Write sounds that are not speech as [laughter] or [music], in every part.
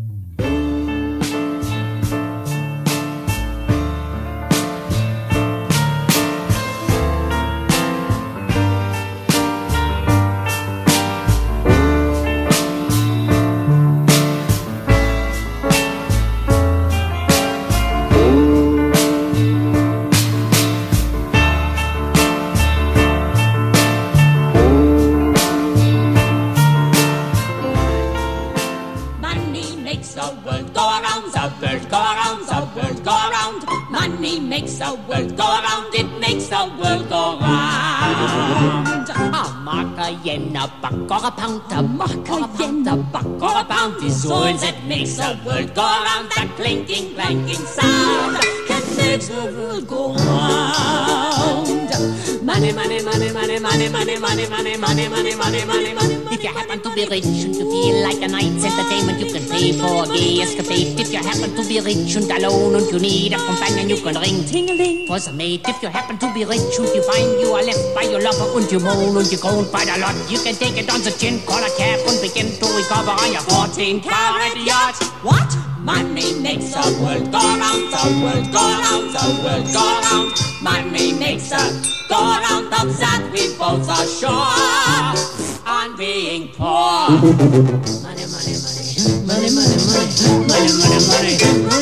Mm-hmm. We'll go around that clinking, clanking. Rich and you feel like a night's entertainment, you can pay for a gay escapade. If you happen to be rich and alone and you need a companion, you can ring ting-a-ling for some mate. If you happen to be rich and you find you are left by your lover and you moan and you groan quite a lot, you can take it on the chin, call a cab and begin to recover on your 14 carat yacht. What? Money makes the world go round, the world go round, the world go round. Money makes the go round that we both are sure being poor. [laughs] money, money, money. Money, money, money, money, money, money, money, money,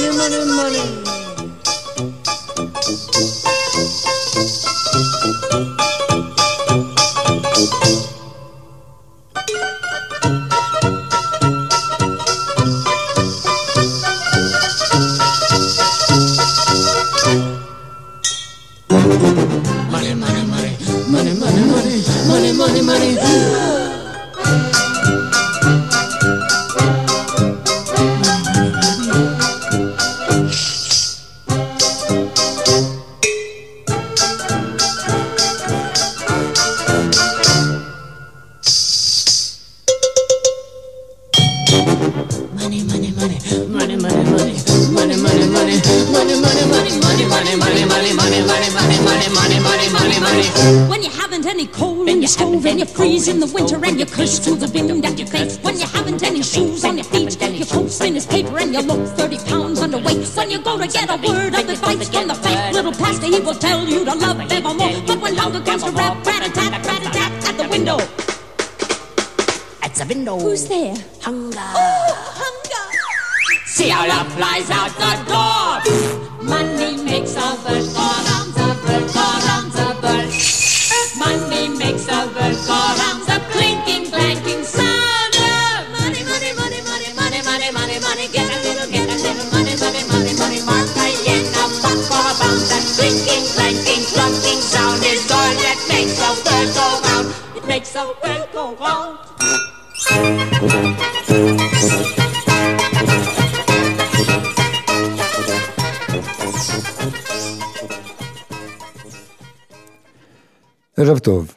טוב.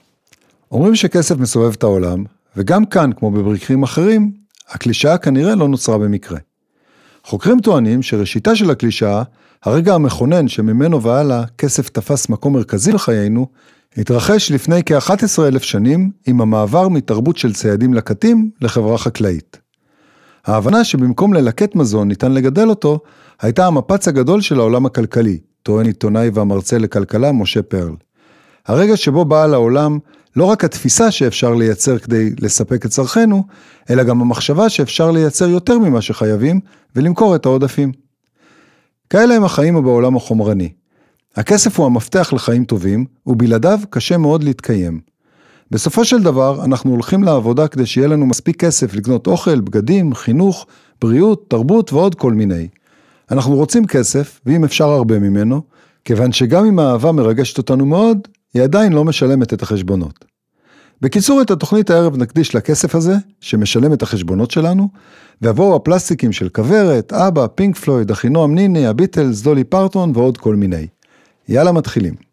אומרים שכסף מסובב את העולם, וגם כאן, כמו במקרים אחרים, הקלישאה כנראה לא נוצרה במקרה. חוקרים טוענים שראשיתה של הקלישאה, הרגע המכונן שממנו והלאה כסף תפס מקום מרכזי בחיינו, התרחש לפני כ-11 אלף שנים עם המעבר מתרבות של ציידים לקטים לחברה חקלאית. ההבנה שבמקום ללקט מזון ניתן לגדל אותו, הייתה המפץ הגדול של העולם הכלכלי, טוען עיתונאי והמרצה לכלכלה משה פרל. הרגע שבו באה לעולם לא רק התפיסה שאפשר לייצר כדי לספק את צרכנו, אלא גם המחשבה שאפשר לייצר יותר ממה שחייבים ולמכור את העודפים. כאלה הם החיים בעולם החומרני. הכסף הוא המפתח לחיים טובים, ובלעדיו קשה מאוד להתקיים. בסופו של דבר, אנחנו הולכים לעבודה כדי שיהיה לנו מספיק כסף לקנות אוכל, בגדים, חינוך, בריאות, תרבות ועוד כל מיני. אנחנו רוצים כסף, ואם אפשר הרבה ממנו, כיוון שגם אם האהבה מרגשת אותנו מאוד, היא עדיין לא משלמת את החשבונות. בקיצור, את התוכנית הערב נקדיש לכסף הזה, שמשלם את החשבונות שלנו, ויבואו הפלסטיקים של כוורת, אבא, פינק פלויד, אחינועם ניני, הביטלס, דולי פרטון ועוד כל מיני. יאללה מתחילים.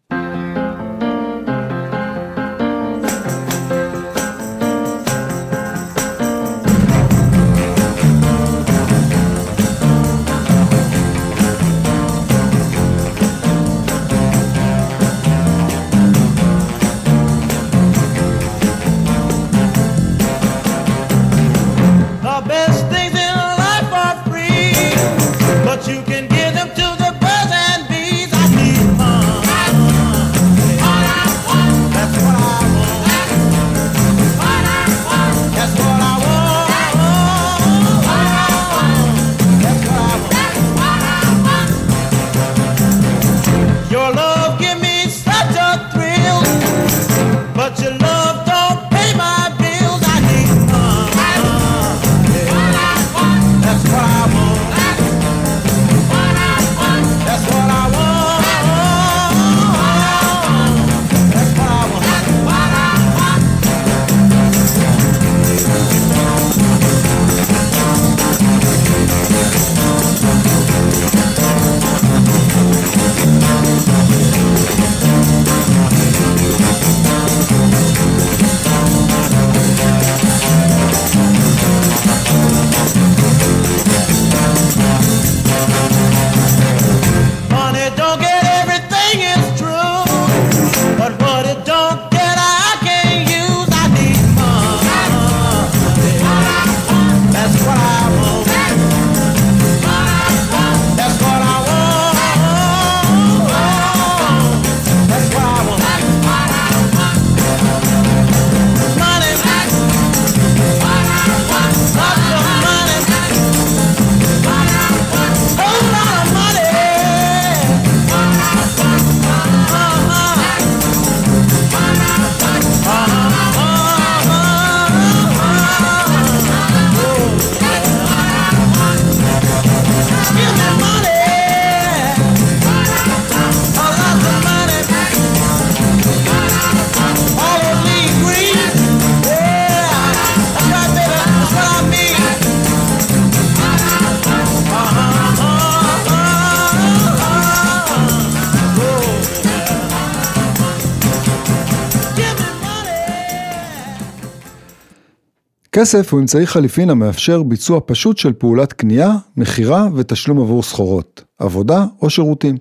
כסף הוא אמצעי חליפין המאפשר ביצוע פשוט של פעולת קנייה, מכירה ותשלום עבור סחורות, עבודה או שירותים.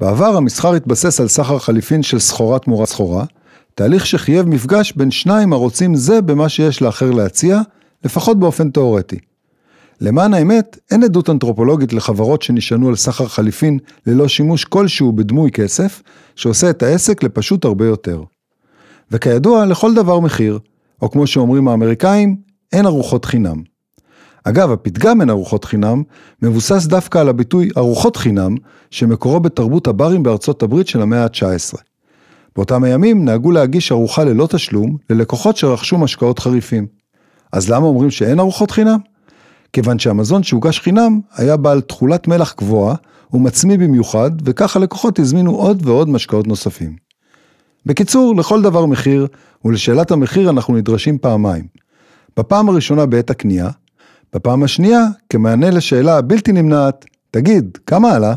בעבר המסחר התבסס על סחר חליפין של סחורה תמורת סחורה, תהליך שחייב מפגש בין שניים הרוצים זה במה שיש לאחר להציע, לפחות באופן תאורטי. למען האמת, אין עדות אנתרופולוגית לחברות שנשענו על סחר חליפין ללא שימוש כלשהו בדמוי כסף, שעושה את העסק לפשוט הרבה יותר. וכידוע, לכל דבר מחיר, או כמו שאומרים האמריקאים, אין ארוחות חינם. אגב, הפתגם אין ארוחות חינם מבוסס דווקא על הביטוי ארוחות חינם, שמקורו בתרבות הברים בארצות הברית של המאה ה-19. באותם הימים נהגו להגיש ארוחה ללא תשלום ללקוחות שרכשו משקאות חריפים. אז למה אומרים שאין ארוחות חינם? כיוון שהמזון שהוגש חינם היה בעל תכולת מלח גבוהה ומצמיא במיוחד, וכך הלקוחות הזמינו עוד ועוד משקאות נוספים. בקיצור, לכל דבר מחיר, ולשאלת המחיר אנחנו נדרשים פעמיים. בפעם הראשונה בעת הקנייה, בפעם השנייה, כמענה לשאלה הבלתי נמנעת, תגיד, כמה עלה?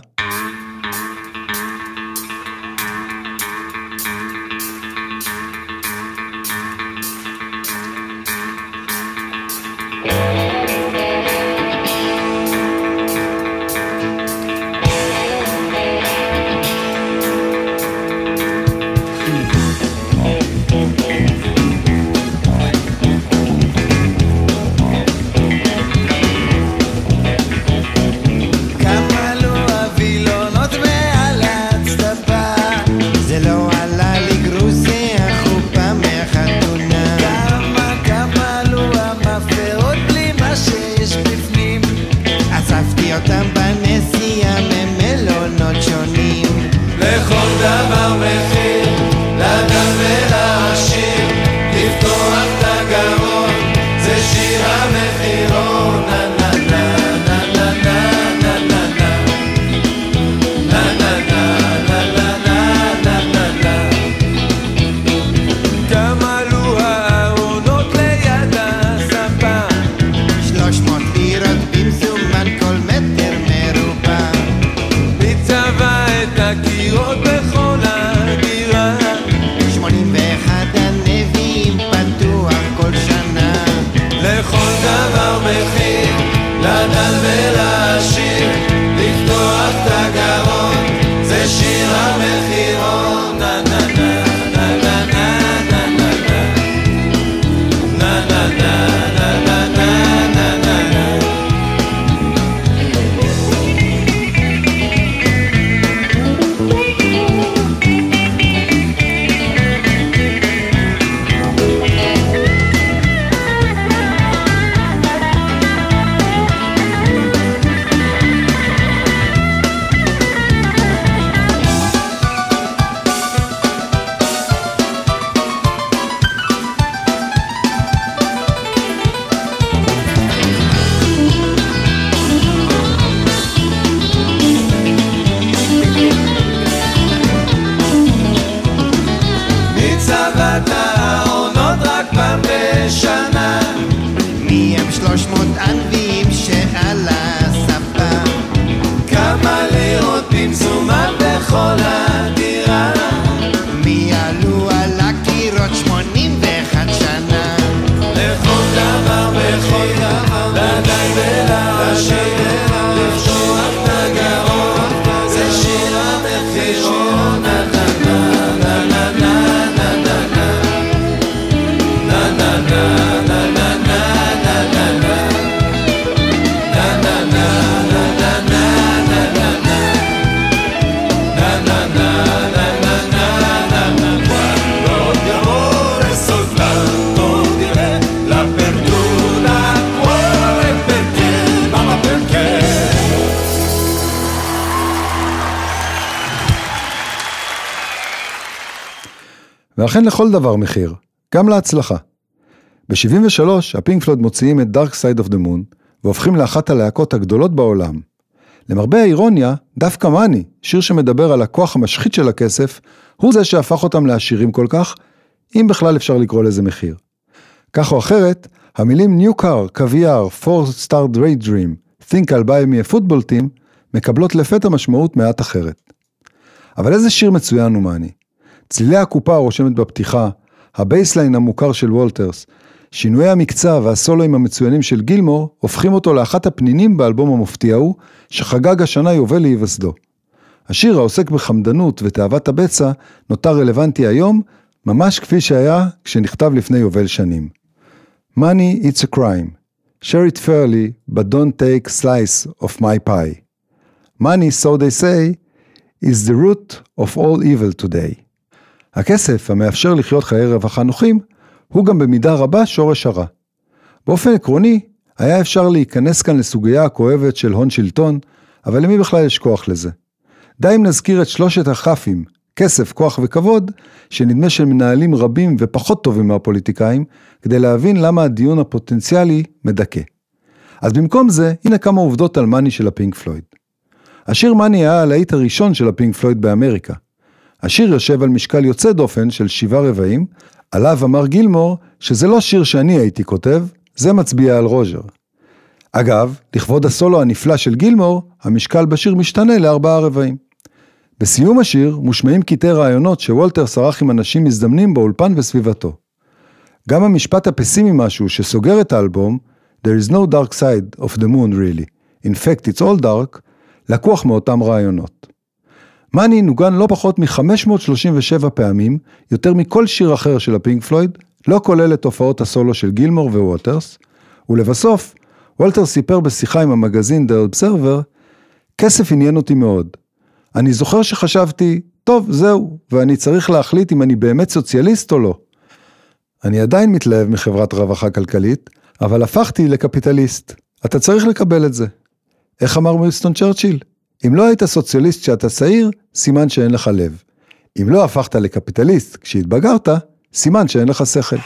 ואכן לכל דבר מחיר, גם להצלחה. ב-73 הפינק פלויד מוציאים את Dark Side of the Moon והופכים לאחת הלהקות הגדולות בעולם. למרבה האירוניה, דווקא מאני, שיר שמדבר על הכוח המשחית של הכסף, הוא זה שהפך אותם לעשירים כל כך, אם בכלל אפשר לקרוא לזה מחיר. כך או אחרת, המילים New Car, קוויאר, Four Star Day Dream, Think I'll buy me a football team, מקבלות לפתע משמעות מעט אחרת. אבל איזה שיר מצוין הוא Money. צלילי הקופה הרושמת בפתיחה, ה bassline המוכר של ווטרס, שינויי המקצב והסולואים המצוינים של גילמור הופכים אותו לאחת הפנינים באלבום המופתי ההוא, שחגג השנה יובל להיווסדו. השיר העוסק בחמדנות ותאוות הבצע נותר רלוונטי היום, ממש כפי שהיה כשנכתב לפני יובל שנים. Money it's a crime. share it fairly, but don't take slice of my pie. Money, so they say, is the root of all evil today. הכסף, המאפשר לחיות חיי רווחה נוחים, הוא גם במידה רבה שורש הרע. באופן עקרוני, היה אפשר להיכנס כאן לסוגיה הכואבת של הון שלטון, אבל למי בכלל יש כוח לזה? די אם נזכיר את שלושת הכ"פים, כסף, כוח וכבוד, שנדמה של מנהלים רבים ופחות טובים מהפוליטיקאים, כדי להבין למה הדיון הפוטנציאלי מדכא. אז במקום זה, הנה כמה עובדות על Money של הפינק פלויד. השיר Money היה הלהיט הראשון של הפינק פלויד באמריקה. השיר יושב על משקל יוצא דופן של שבעה רבעים, עליו אמר גילמור שזה לא שיר שאני הייתי כותב, זה מצביע על רוג'ר. אגב, לכבוד הסולו הנפלא של גילמור, המשקל בשיר משתנה לארבעה רבעים. בסיום השיר מושמעים קטעי ראיונות שווטרס ערך עם אנשים מזדמנים באולפן וסביבתו. גם המשפט הפסימי משהו שסוגר את האלבום, There is no dark side of the moon really, in fact it's all dark, לקוח מאותם ראיונות. Money נוגן לא פחות מ-537 פעמים, יותר מכל שיר אחר של הפינק פלויד, לא כולל את הופעות הסולו של גילמור וווטרס, ולבסוף, ווטרס סיפר בשיחה עם המגזין The Observer, כסף עניין אותי מאוד. אני זוכר שחשבתי, טוב, זהו, ואני צריך להחליט אם אני באמת סוציאליסט או לא. אני עדיין מתלהב מחברת רווחה כלכלית, אבל הפכתי לקפיטליסט. אתה צריך לקבל את זה. איך אמר מיסטון צ'רצ'יל? אם לא היית סוציאליסט כשאתה צעיר, סימן שאין לך לב. אם לא הפכת לקפיטליסט כשהתבגרת, סימן שאין לך שכל.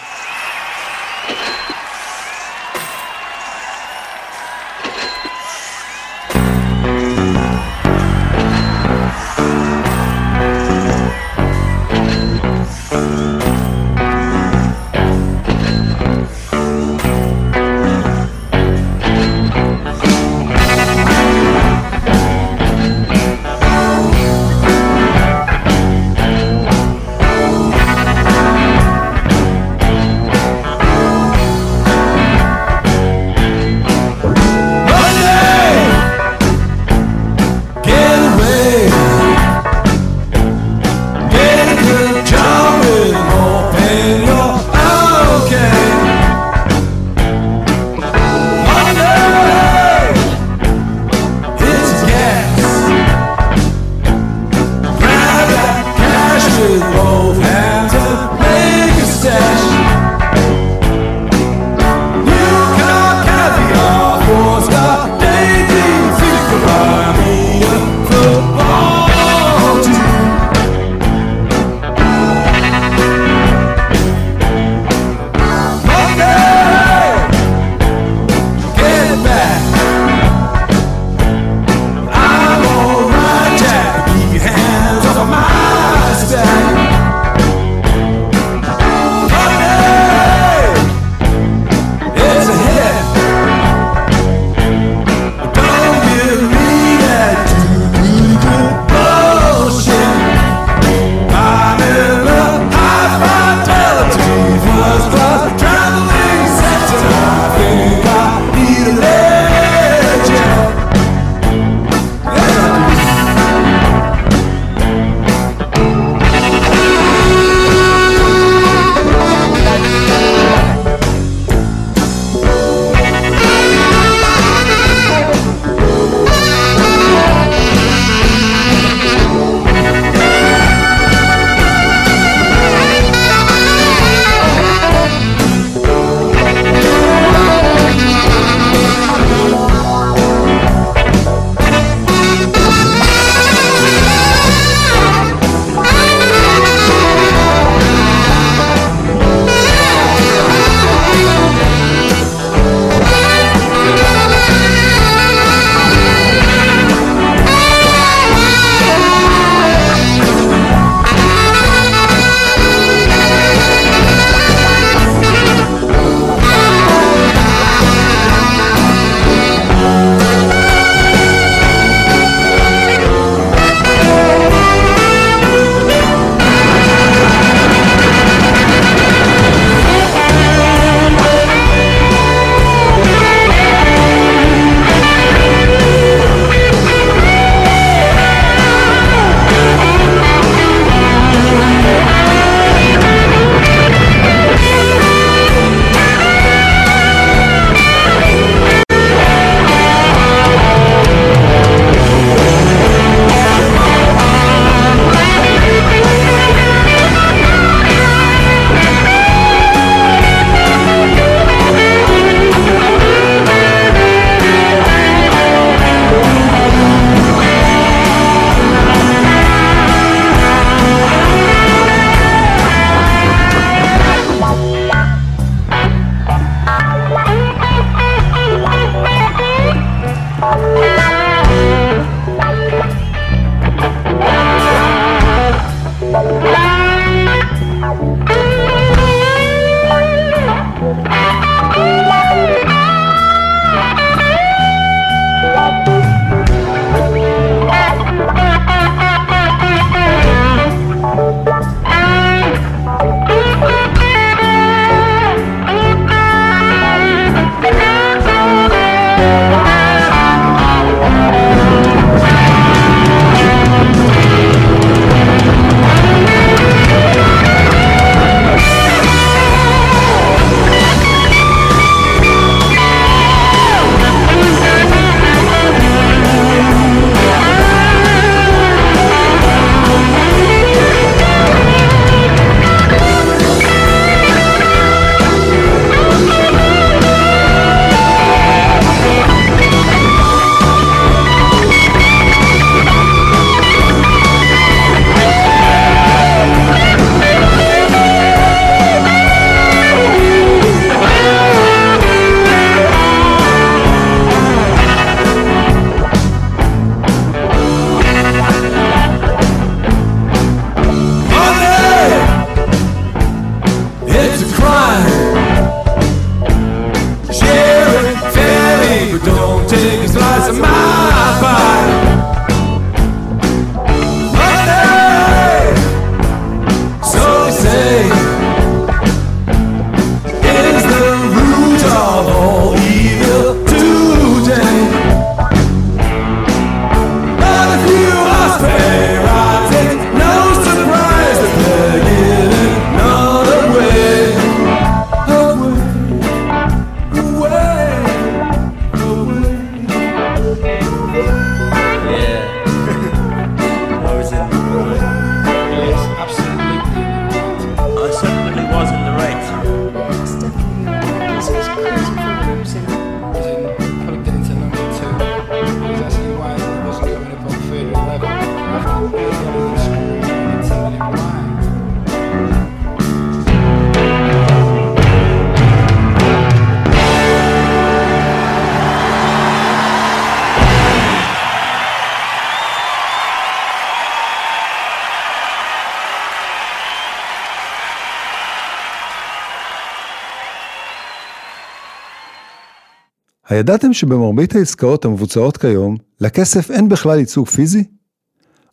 הידעתם שבמרבית העסקאות המבוצעות כיום, לכסף אין בכלל ייצוג פיזי?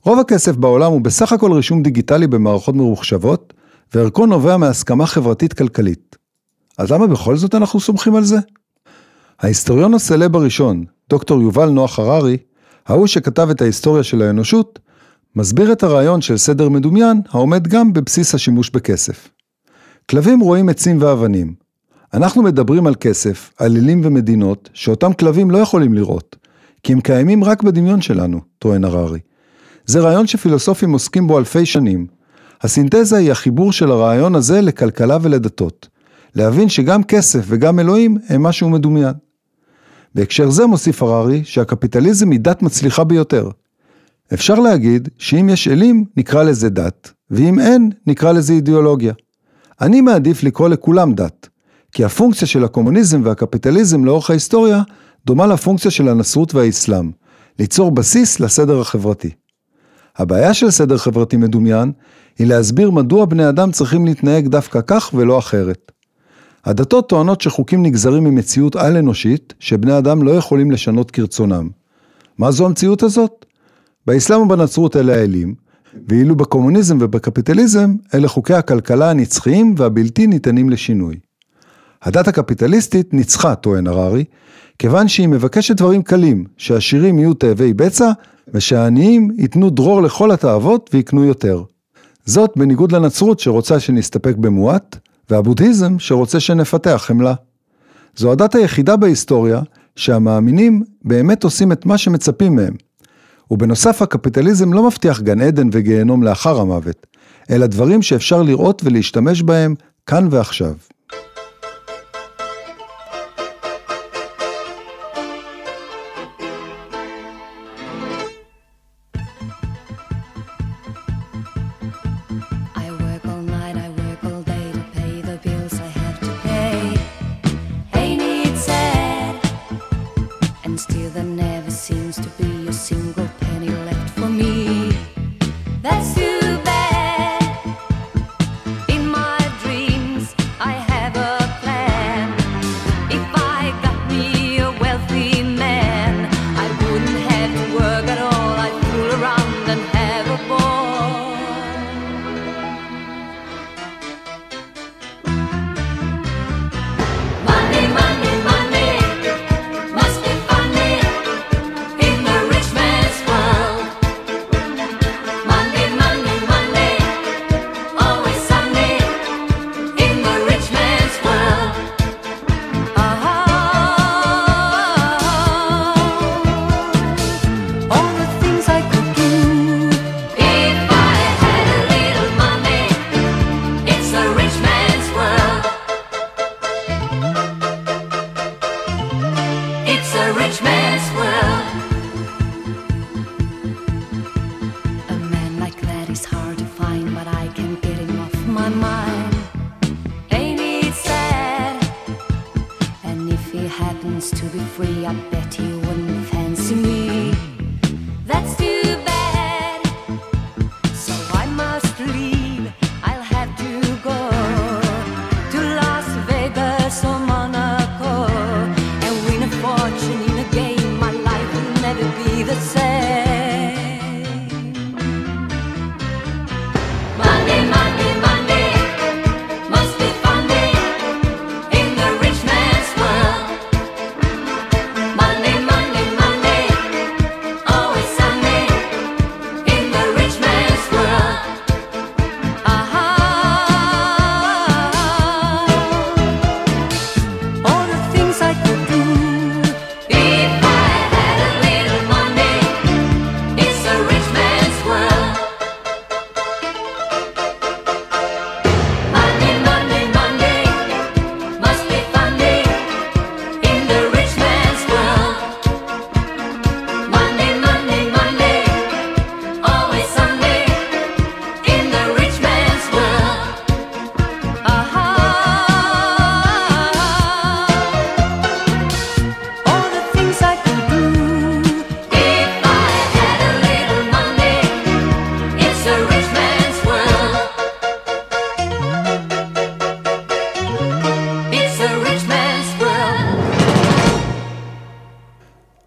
רוב הכסף בעולם הוא בסך הכל רישום דיגיטלי במערכות ממוחשבות, וערכו נובע מהסכמה חברתית-כלכלית. אז למה בכל זאת אנחנו סומכים על זה? ההיסטוריון הסלב הראשון, דוקטור יובל נוח הררי, ההוא שכתב את ההיסטוריה של האנושות, מסביר את הרעיון של סדר מדומיין העומד גם בבסיס השימוש בכסף. כלבים רואים עצים ואבנים, אנחנו מדברים על כסף, על אלים ומדינות, שאותם כלבים לא יכולים לראות, כי הם קיימים רק בדמיון שלנו, טוען הררי. זה רעיון שפילוסופים עוסקים בו אלפי שנים. הסינתזה היא החיבור של הרעיון הזה לכלכלה ולדתות. להבין שגם כסף וגם אלוהים הם משהו מדומיין. בהקשר זה מוסיף הררי שהקפיטליזם היא דת מצליחה ביותר. אפשר להגיד שאם יש אלים נקרא לזה דת, ואם אין נקרא לזה אידיאולוגיה. אני מעדיף לקרוא לכולם דת, כי הפונקציה של הקומוניזם והקפיטליזם לאורך ההיסטוריה דומה לפונקציה של הנצרות והאסלאם, ליצור בסיס לסדר החברתי. הבעיה של סדר חברתי מדומיין היא להסביר מדוע בני אדם צריכים להתנהג דווקא כך ולא אחרת. הדתות טוענות שחוקים נגזרים ממציאות על-אנושית שבני אדם לא יכולים לשנות כרצונם. מה זו המציאות הזאת? באסלאם ובנצרות אלה האלים, ואילו בקומוניזם ובקפיטליזם אלה חוקי הכלכלה הנצחיים והבלתי ניתנים לשינוי. הדת הקפיטליסטית ניצחה, טוען הררי, כיוון שהיא מבקשת דברים קלים, שהעשירים יהיו תאבי בצע, ושהעניים ייתנו דרור לכל התאוות ויקנו יותר. זאת בניגוד לנצרות שרוצה שנסתפק במועט, והבודהיזם שרוצה שנפתח חמלה. זו הדת היחידה בהיסטוריה שהמאמינים באמת עושים את מה שמצפים מהם. ובנוסף הקפיטליזם לא מבטיח גן עדן וגיהנום לאחר המוות, אלא דברים שאפשר לראות ולהשתמש בהם כאן ועכשיו.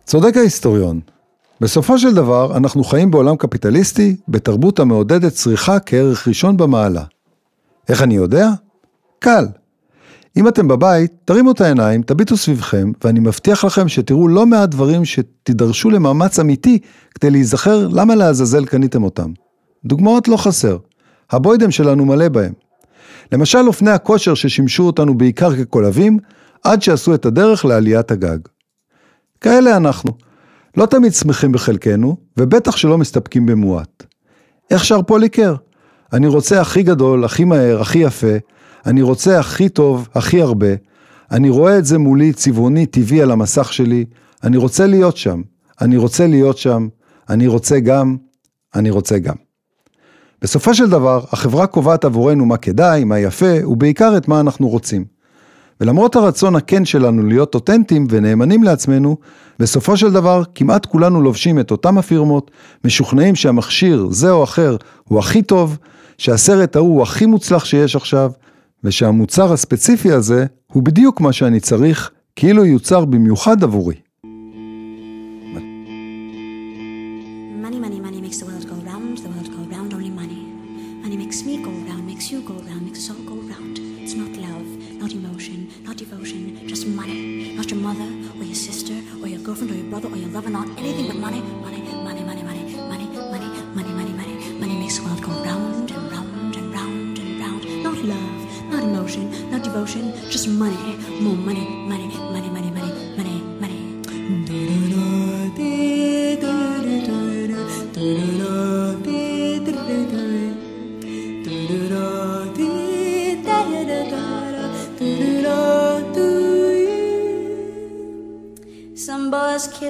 צודק ההיסטוריון. בסופו של דבר, אנחנו חיים בעולם קפיטליסטי, בתרבות המעודדת צריכה כערך ראשון במעלה. איך אני יודע? קל. אם אתם בבית, תרימו את העיניים, תביטו סביבכם, ואני מבטיח לכם שתראו לא מעט דברים שתידרשו למאמץ אמיתי כדי להיזכר למה לעזאזל קניתם אותם. דוגמאות לא חסר. הבוידם שלנו מלא בהם. למשל אופני הכושר ששימשו אותנו בעיקר כקולבים, עד שעשו את הדרך לעליית הגג. כאלה אנחנו. לא תמיד שמחים בחלקנו, ובטח שלא מסתפקים במועט. איך שר פוליקר? אני רוצה הכי גדול, הכי מהר, הכי יפה, אני רוצה הכי טוב, הכי הרבה, אני רואה את זה מולי צבעוני טבעי על המסך שלי, אני רוצה להיות שם, אני רוצה להיות שם, אני רוצה גם, אני רוצה גם. בסופו של דבר, החברה קובעת עבורנו מה כדאי, מה יפה, ובעיקר את מה אנחנו רוצים. ולמרות הרצון הכן שלנו להיות אותנטיים ונאמנים לעצמנו, בסופו של דבר כמעט כולנו לובשים את אותם הפירמות, משוכנעים שהמכשיר זה או אחר הוא הכי טוב, שהסרט ההוא הוא הכי מוצלח שיש עכשיו, ושהמוצר הספציפי הזה הוא בדיוק מה שאני צריך, כאילו יוצר במיוחד עבורי.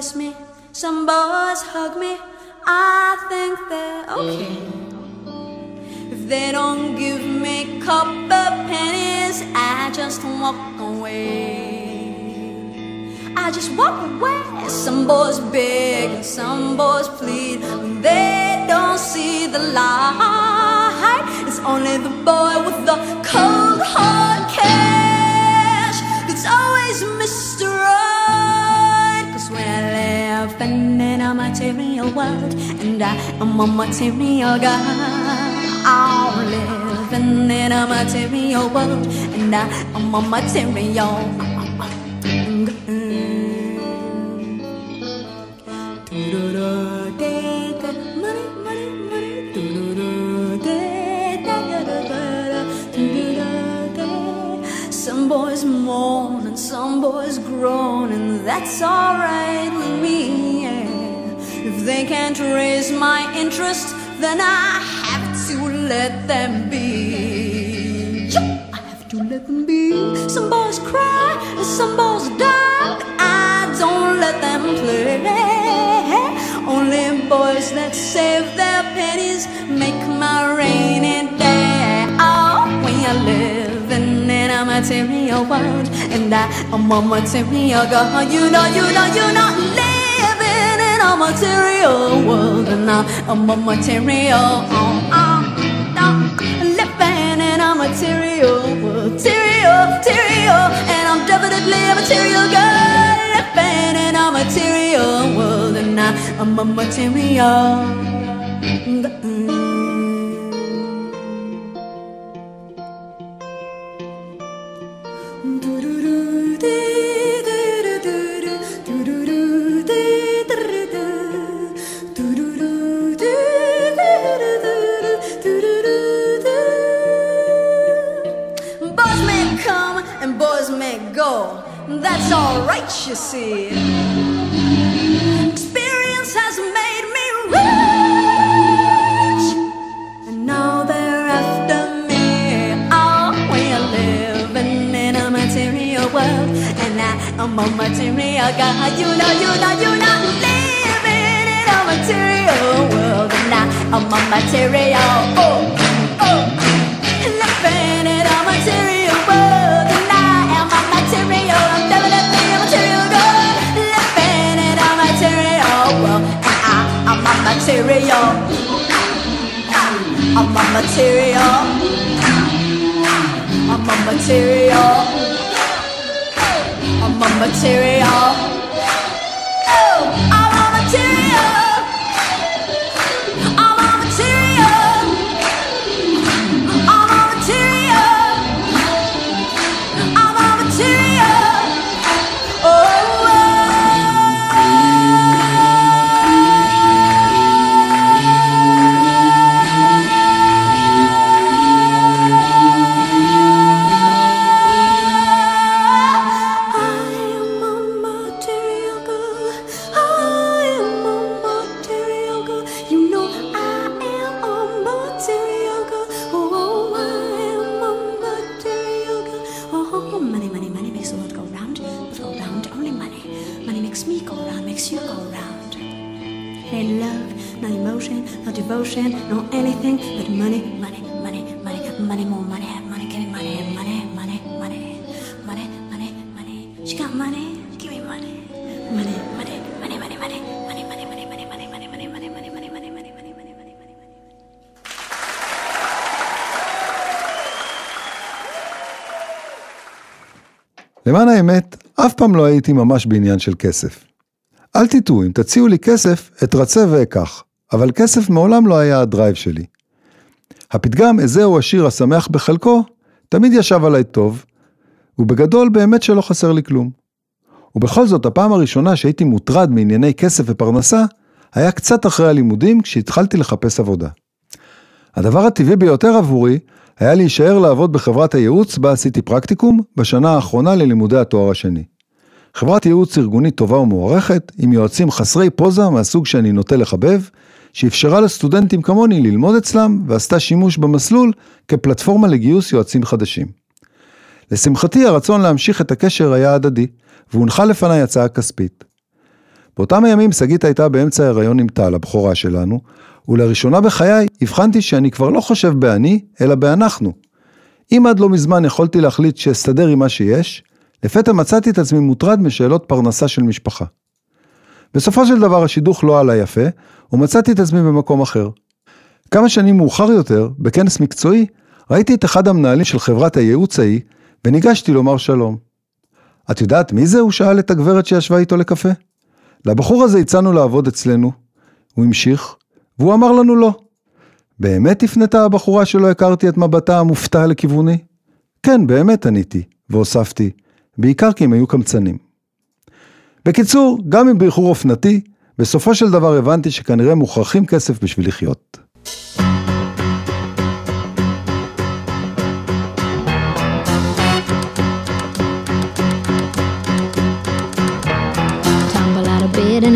Kiss me, some boys hug me. I think they're okay. If they don't give me copper pennies, I just walk away. I just walk away Some boys beg and some boys plead, they don't see the light. It's only the boy with the cold hard cash that's always Mr. material world, and I am a material guy. I'm living in a material world, and I am a material. Some boys mourn and some boys groan, and that's alright with me. They can't raise my interest, then I have to let them be. I have to let them be. Some boys cry some boys die, I don't let them play. Only boys that save their pennies make my rainy day. Oh, we are living in a material world, and I am a material girl. You know, you know, in a material world, and I am a material. Oh, oh, oh, living in a material world, material, material, and I'm definitely a material girl. Living in a material world, and I am a material. Boys Alright, you see. Experience has made me rich, and now they're after me. Oh, we're living in a material world, and I am a material guy. You know, you know, you know, living in a material world, and I am a material. Oh, oh, oh. living in material. I'm a material. I'm a material. I'm a material. למען האמת, אף פעם לא הייתי ממש בעניין של כסף. אל תטעו, אם תציעו לי כסף, אתרצה ואקח, אבל כסף מעולם לא היה הדרייב שלי. הפתגם "איזהו השיר השמח בחלקו" תמיד ישב עליי טוב, ובגדול באמת שלא חסר לי כלום. ובכל זאת, הפעם הראשונה שהייתי מוטרד מענייני כסף ופרנסה, היה קצת אחרי הלימודים כשהתחלתי לחפש עבודה. הדבר הטבעי ביותר עבורי היה להישאר לעבוד בחברת הייעוץ בה עשיתי פרקטיקום בשנה האחרונה ללימודי התואר השני. חברת ייעוץ ארגונית טובה ומוערכת, עם יועצים חסרי פוזה מהסוג שאני נוטה לחבב, שאפשרה לסטודנטים כמוני ללמוד אצלם ועשתה שימוש במסלול כפלטפורמה לגיוס יועצים חדשים. לשמחתי הרצון להמשיך את הקשר היה הדדי, והונחה לפניי הצעה כספית. באותם הימים שגית הייתה באמצע ההיריון עם טל, הבכורה שלנו, ולראשונה בחיי הבחנתי שאני כבר לא חושב באני, אלא באנחנו. אם עד לא מזמן יכולתי להחליט שאסתדר עם מה שיש, לפתע מצאתי את עצמי מוטרד משאלות פרנסה של משפחה. בסופו של דבר השידוך לא עלה יפה, ומצאתי את עצמי במקום אחר. כמה שנים מאוחר יותר, בכנס מקצועי, ראיתי את אחד המנהלים של חברת הייעוץ ההיא, וניגשתי לומר שלום. את יודעת מי זה? הוא שאל את הגברת שישבה איתו לקפה. לבחור הזה הצענו לעבוד אצלנו. הוא המשיך, והוא אמר לנו לא. באמת הפנתה הבחורה שלא הכרתי את מבטה המופתע לכיווני? כן, באמת עניתי, והוספתי, בעיקר כי הם היו קמצנים. בקיצור, גם אם באיחור אופנתי, בסופו של דבר הבנתי שכנראה מוכרחים כסף בשביל לחיות.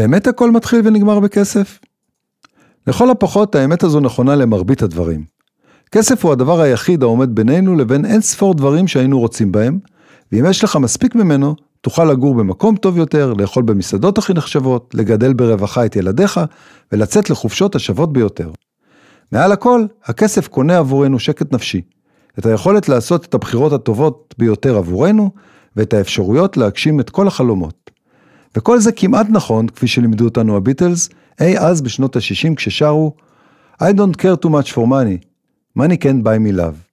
באמת הכל מתחיל ונגמר בכסף? לכל הפחות האמת הזו נכונה למרבית הדברים. כסף הוא הדבר היחיד העומד בינינו לבין אין ספור דברים שהיינו רוצים בהם, ואם יש לך מספיק ממנו, תוכל לגור במקום טוב יותר, לאכול במסעדות הכי נחשבות, לגדל ברווחה את ילדיך, ולצאת לחופשות השוות ביותר. מעל הכל, הכסף קונה עבורנו שקט נפשי, את היכולת לעשות את הבחירות הטובות ביותר עבורנו, ואת האפשרויות להגשים את כל החלומות. וכל זה כמעט נכון, כפי שלימדו אותנו הביטלס, אי אז בשנות ה-60 כששרו I don't care too much for money, money can't buy me love.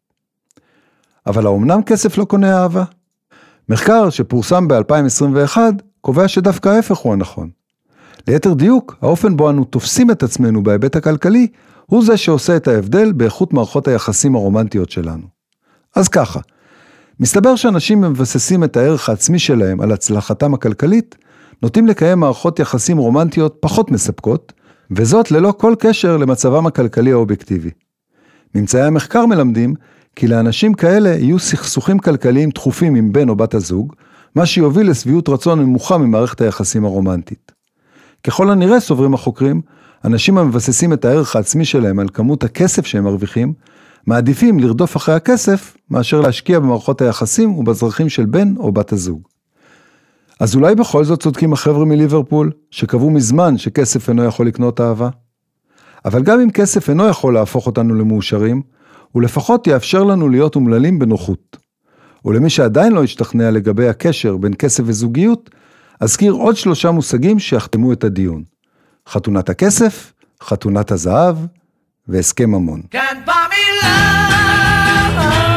אבל האומנם כסף לא קונה אהבה? מחקר שפורסם ב-2021 קובע שדווקא ההפך הוא הנכון. ליתר דיוק, האופן בו אנו תופסים את עצמנו בהיבט הכלכלי, הוא זה שעושה את ההבדל באיכות מערכות היחסים הרומנטיות שלנו. אז ככה, מסתבר שאנשים מבססים את הערך העצמי שלהם על הצלחתם הכלכלית, נוטים לקיים מערכות יחסים רומנטיות פחות מספקות, וזאת ללא כל קשר למצבם הכלכלי האובייקטיבי. ממצאי המחקר מלמדים כי לאנשים כאלה יהיו סכסוכים כלכליים תכופים עם בן או בת הזוג, מה שיוביל לשביעות רצון נמוכה ממערכת היחסים הרומנטית. ככל הנראה, סוברים החוקרים, אנשים המבססים את הערך העצמי שלהם על כמות הכסף שהם מרוויחים, מעדיפים לרדוף אחרי הכסף מאשר להשקיע במערכות היחסים ובצרכים של בן או בת הזוג. אז אולי בכל זאת צודקים החבר'ה מליברפול, שקבעו מזמן שכסף אינו יכול לקנות אהבה? אבל גם אם כסף אינו יכול להפוך אותנו למאושרים, הוא לפחות יאפשר לנו להיות אומללים בנוחות. ולמי שעדיין לא השתכנע לגבי הקשר בין כסף וזוגיות, אזכיר עוד שלושה מושגים שיחתמו את הדיון. חתונת הכסף, חתונת הזהב והסכם ממון. Can't buy me love,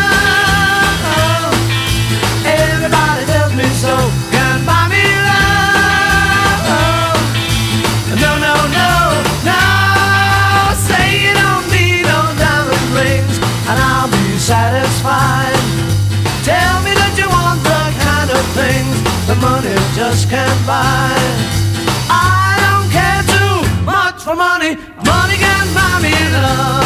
Just can't buy. I don't care too much for money. Money can buy me love.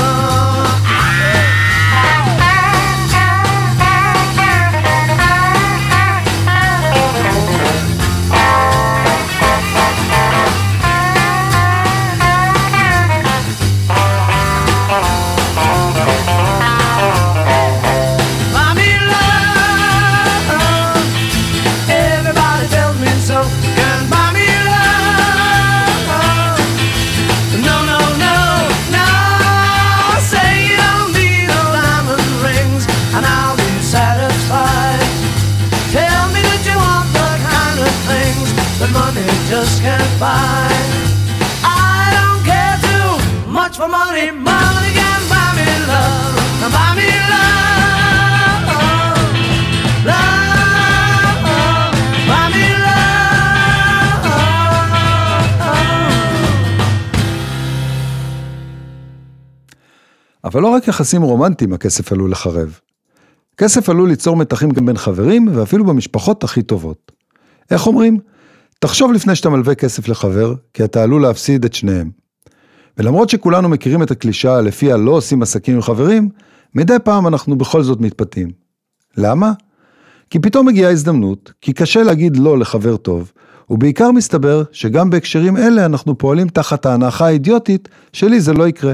אבל לא רק יחסים רומנטיים הכסף עלול לחרב. כסף עלול ליצור מתחים גם בין חברים ואפילו במשפחות הכי טובות. איך אומרים? תחשוב לפני שאתה מלווה כסף לחבר, כי אתה עלול להפסיד את שניהם. ולמרות שכולנו מכירים את הקלישאה לפיה לא עושים עסקים עם חברים, מדי פעם אנחנו בכל זאת מתפתים. למה? כי פתאום מגיעה הזדמנות, כי קשה להגיד לא לחבר טוב, ובעיקר מסתבר שגם בהקשרים אלה אנחנו פועלים תחת ההנחה האידיוטית שלי זה לא יקרה.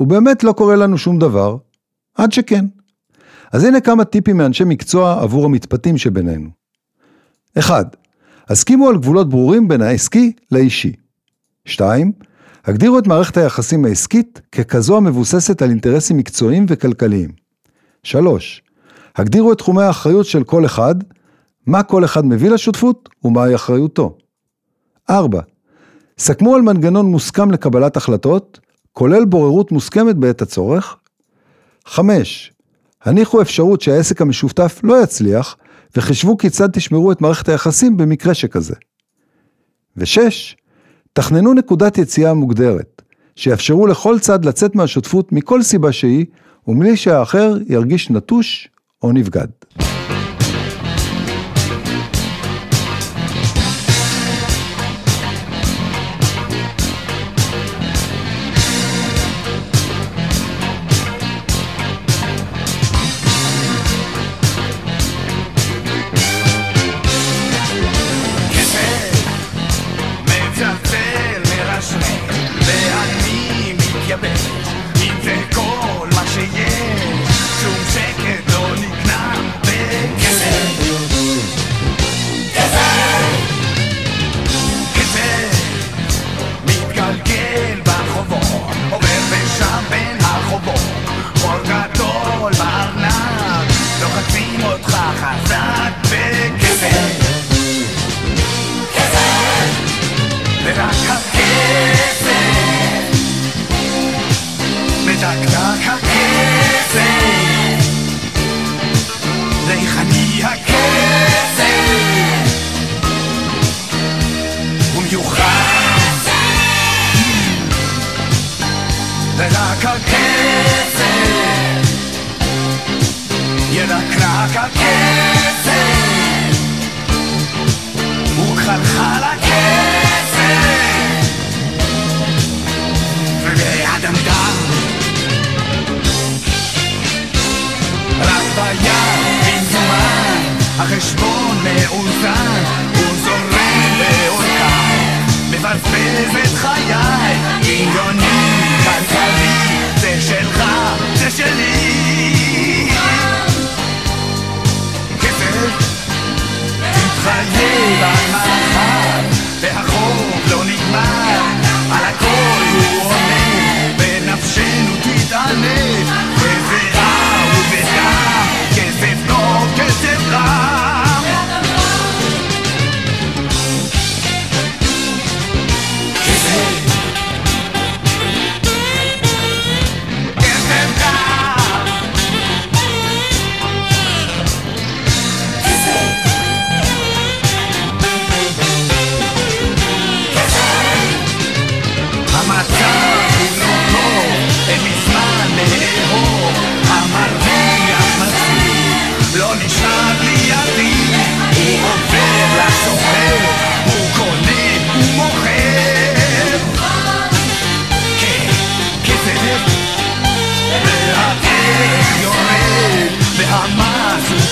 ובאמת לא קורה לנו שום דבר, עד שכן. אז הנה כמה טיפים מאנשי מקצוע עבור המתפתים שבינינו. 1. הסכימו על גבולות ברורים בין העסקי לאישי. 2. הגדירו את מערכת היחסים העסקית ככזו המבוססת על אינטרסים מקצועיים וכלכליים. 3. הגדירו את תחומי האחריות של כל אחד, מה כל אחד מביא לשותפות ומהי אחריותו. 4. סכמו על מנגנון מוסכם לקבלת החלטות, כולל בוררות מוסכמת בעת הצורך. 5. הניחו אפשרות שהעסק המשותף לא יצליח, וחישבו כיצד תשמרו את מערכת היחסים במקרה שכזה. ו-6. תכננו נקודת יציאה מוגדרת, שיאפשרו לכל צד לצאת מהשותפות מכל סיבה שהיא, ומבלי שהאחר ירגיש נטוש או נבגד.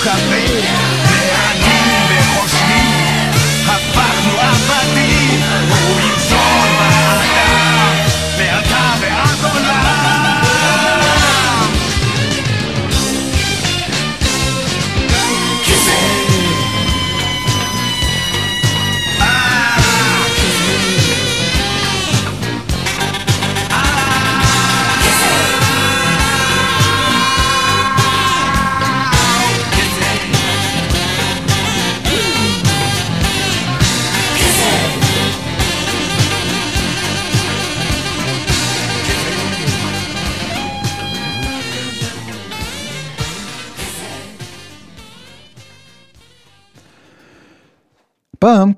nunca vem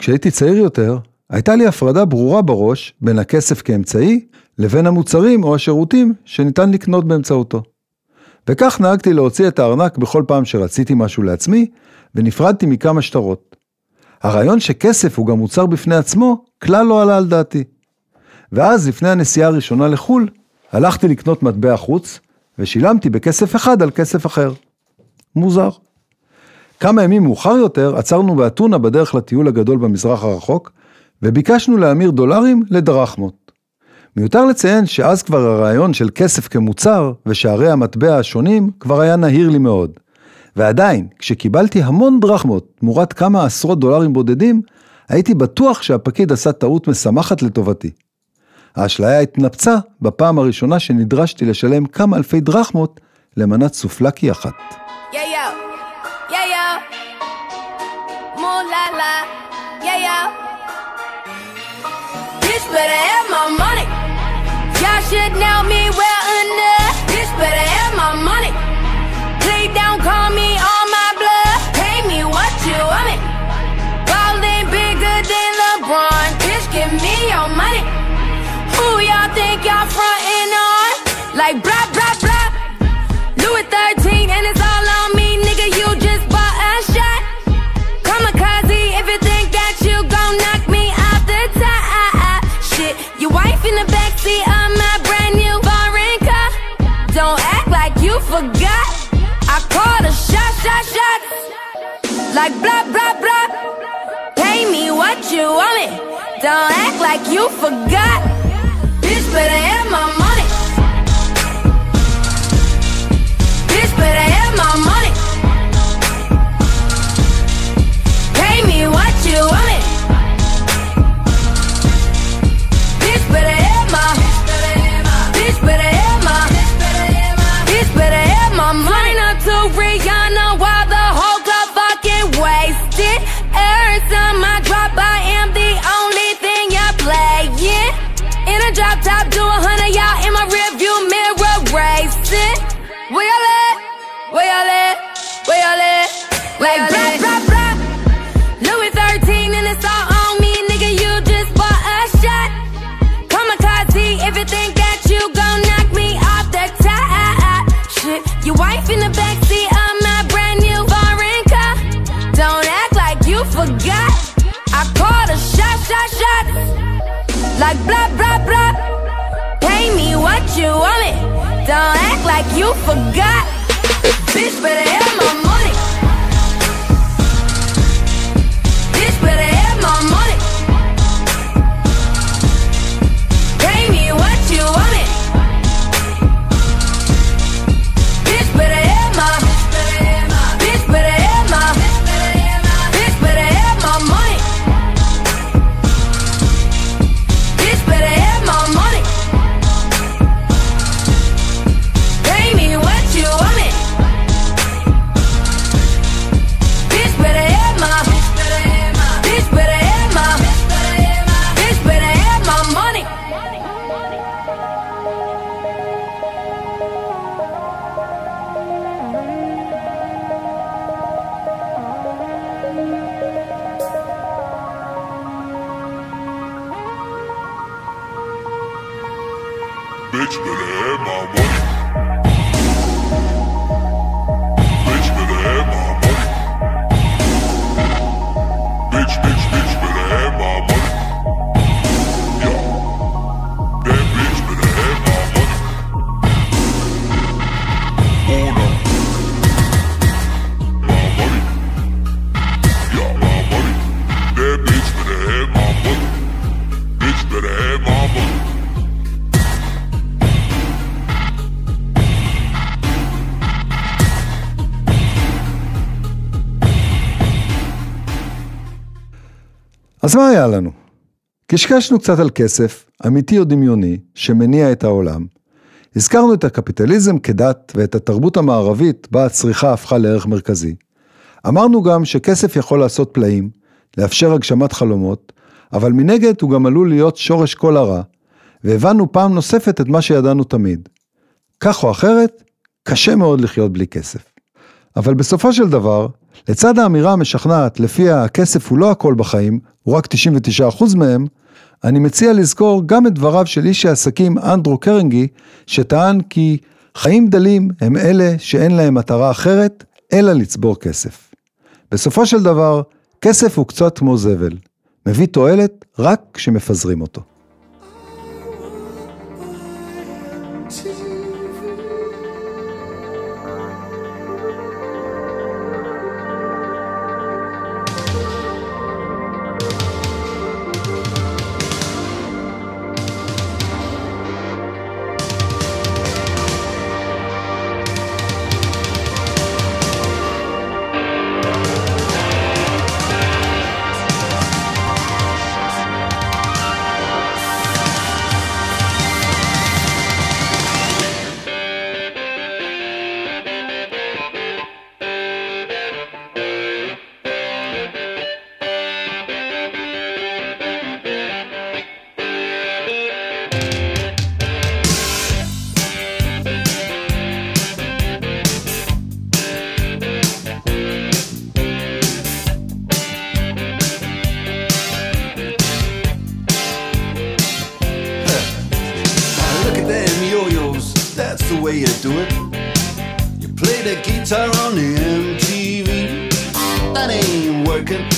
כשהייתי צעיר יותר, הייתה לי הפרדה ברורה בראש בין הכסף כאמצעי לבין המוצרים או השירותים שניתן לקנות באמצעותו. וכך נהגתי להוציא את הארנק בכל פעם שרציתי משהו לעצמי, ונפרדתי מכמה שטרות. הרעיון שכסף הוא גם מוצר בפני עצמו, כלל לא עלה על דעתי. ואז, לפני הנסיעה הראשונה לחו"ל, הלכתי לקנות מטבע חוץ, ושילמתי בכסף אחד על כסף אחר. מוזר. כמה ימים מאוחר יותר, עצרנו באתונה בדרך לטיול הגדול במזרח הרחוק, וביקשנו להמיר דולרים לדרחמות. מיותר לציין שאז כבר הרעיון של כסף כמוצר ושערי המטבע השונים כבר היה נהיר לי מאוד. ועדיין, כשקיבלתי המון דרחמות תמורת כמה עשרות דולרים בודדים, הייתי בטוח שהפקיד עשה טעות משמחת לטובתי. האשליה התנפצה בפעם הראשונה שנדרשתי לשלם כמה אלפי דרחמות למנת סופלקי אחת. Yeah. Yeah, la. Yeah, yo. Bitch better have my money. Y'all should know me well enough. Bitch better have my money. Shot, shot. Like blah blah blah. Pay me what you want me. Don't act like you forgot. Bitch better have my money. Bitch better have my money. Pay me what you want your wife in the backseat of my brand new foreign car. Don't act like you forgot. I called a shot, shot, shot. Like blah blah blah. Pay me what you want it. Don't act like you forgot. Bitch better have my money. אז מה היה לנו? קשקשנו קצת על כסף, אמיתי או דמיוני, שמניע את העולם. הזכרנו את הקפיטליזם כדת ואת התרבות המערבית בה הצריכה הפכה לערך מרכזי. אמרנו גם שכסף יכול לעשות פלאים, לאפשר הגשמת חלומות, אבל מנגד הוא גם עלול להיות שורש כל הרע, והבנו פעם נוספת את מה שידענו תמיד. כך או אחרת, קשה מאוד לחיות בלי כסף. אבל בסופו של דבר, לצד האמירה המשכנעת לפיה הכסף הוא לא הכל בחיים, הוא רק 99% מהם, אני מציע לזכור גם את דבריו של איש העסקים אנדרו קרנגי, שטען כי חיים דלים הם אלה שאין להם מטרה אחרת, אלא לצבור כסף. בסופו של דבר, כסף הוא קצת כמו זבל, מביא תועלת רק כשמפזרים אותו. The guitar on the MTV. That ain't working.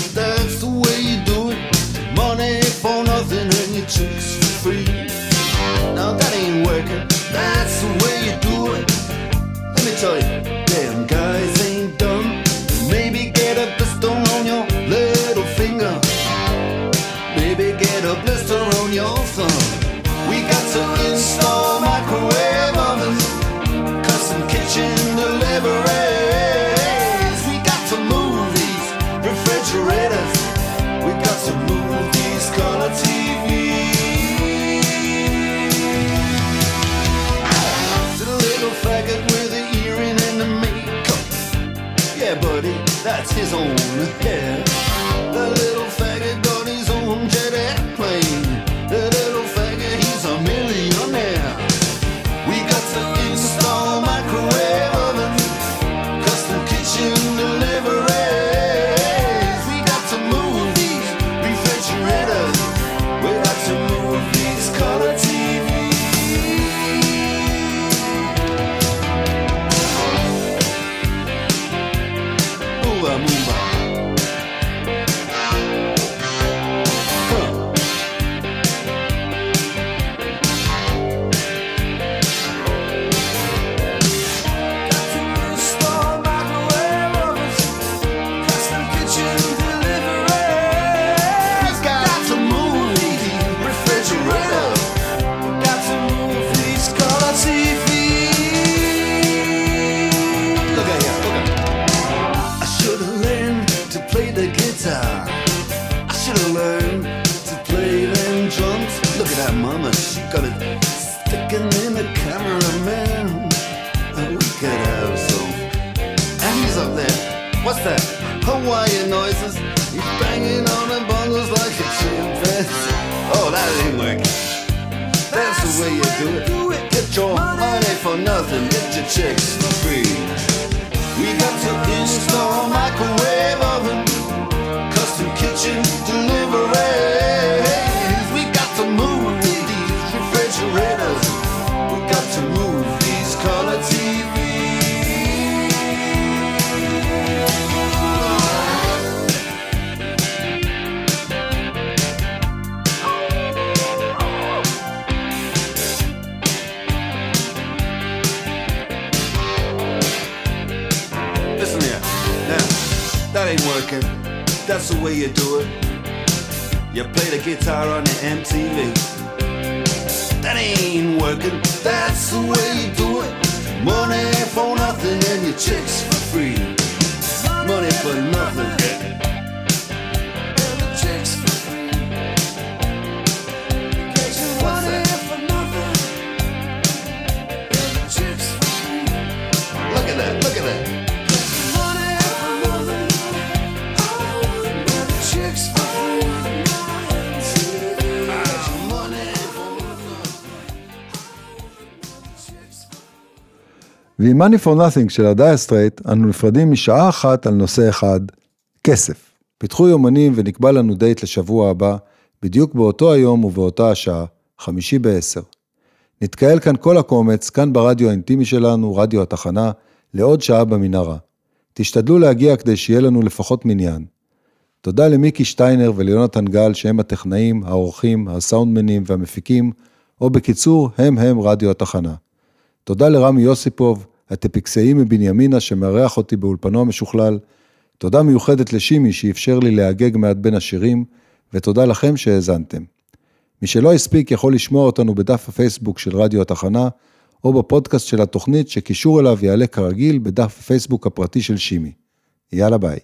ועם Money for Nothing של הדייר סטרייטס, אנו נפרדים משעה אחת על נושא אחד, כסף. פתחו יומנים ונקבע לנו דייט לשבוע הבא, בדיוק באותו היום ובאותה השעה, חמישי בעשר. נתקהל כאן כל הקומץ, כאן ברדיו האינטימי שלנו, רדיו התחנה, לעוד שעה במנהרה. תשתדלו להגיע כדי שיהיה לנו לפחות מניין. תודה למיקי שטיינר וליונתן גל שהם הטכנאים, העורכים, הסאונדמנים והמפיקים, או בקיצור, הם הם רדיו התחנה. תודה לרמי יוסיפוב, הטפיקסאי מבנימינה שמארח אותי באולפנו המשוכלל. תודה מיוחדת לשימי שאפשר לי להגג מעט בין השירים, ותודה לכם שהאזנתם. מי שלא הספיק יכול לשמוע אותנו בדף הפייסבוק של רדיו התחנה, או בפודקאסט של התוכנית שקישור אליו יעלה כרגיל בדף הפייסבוק הפרטי של שימי. יאללה ביי.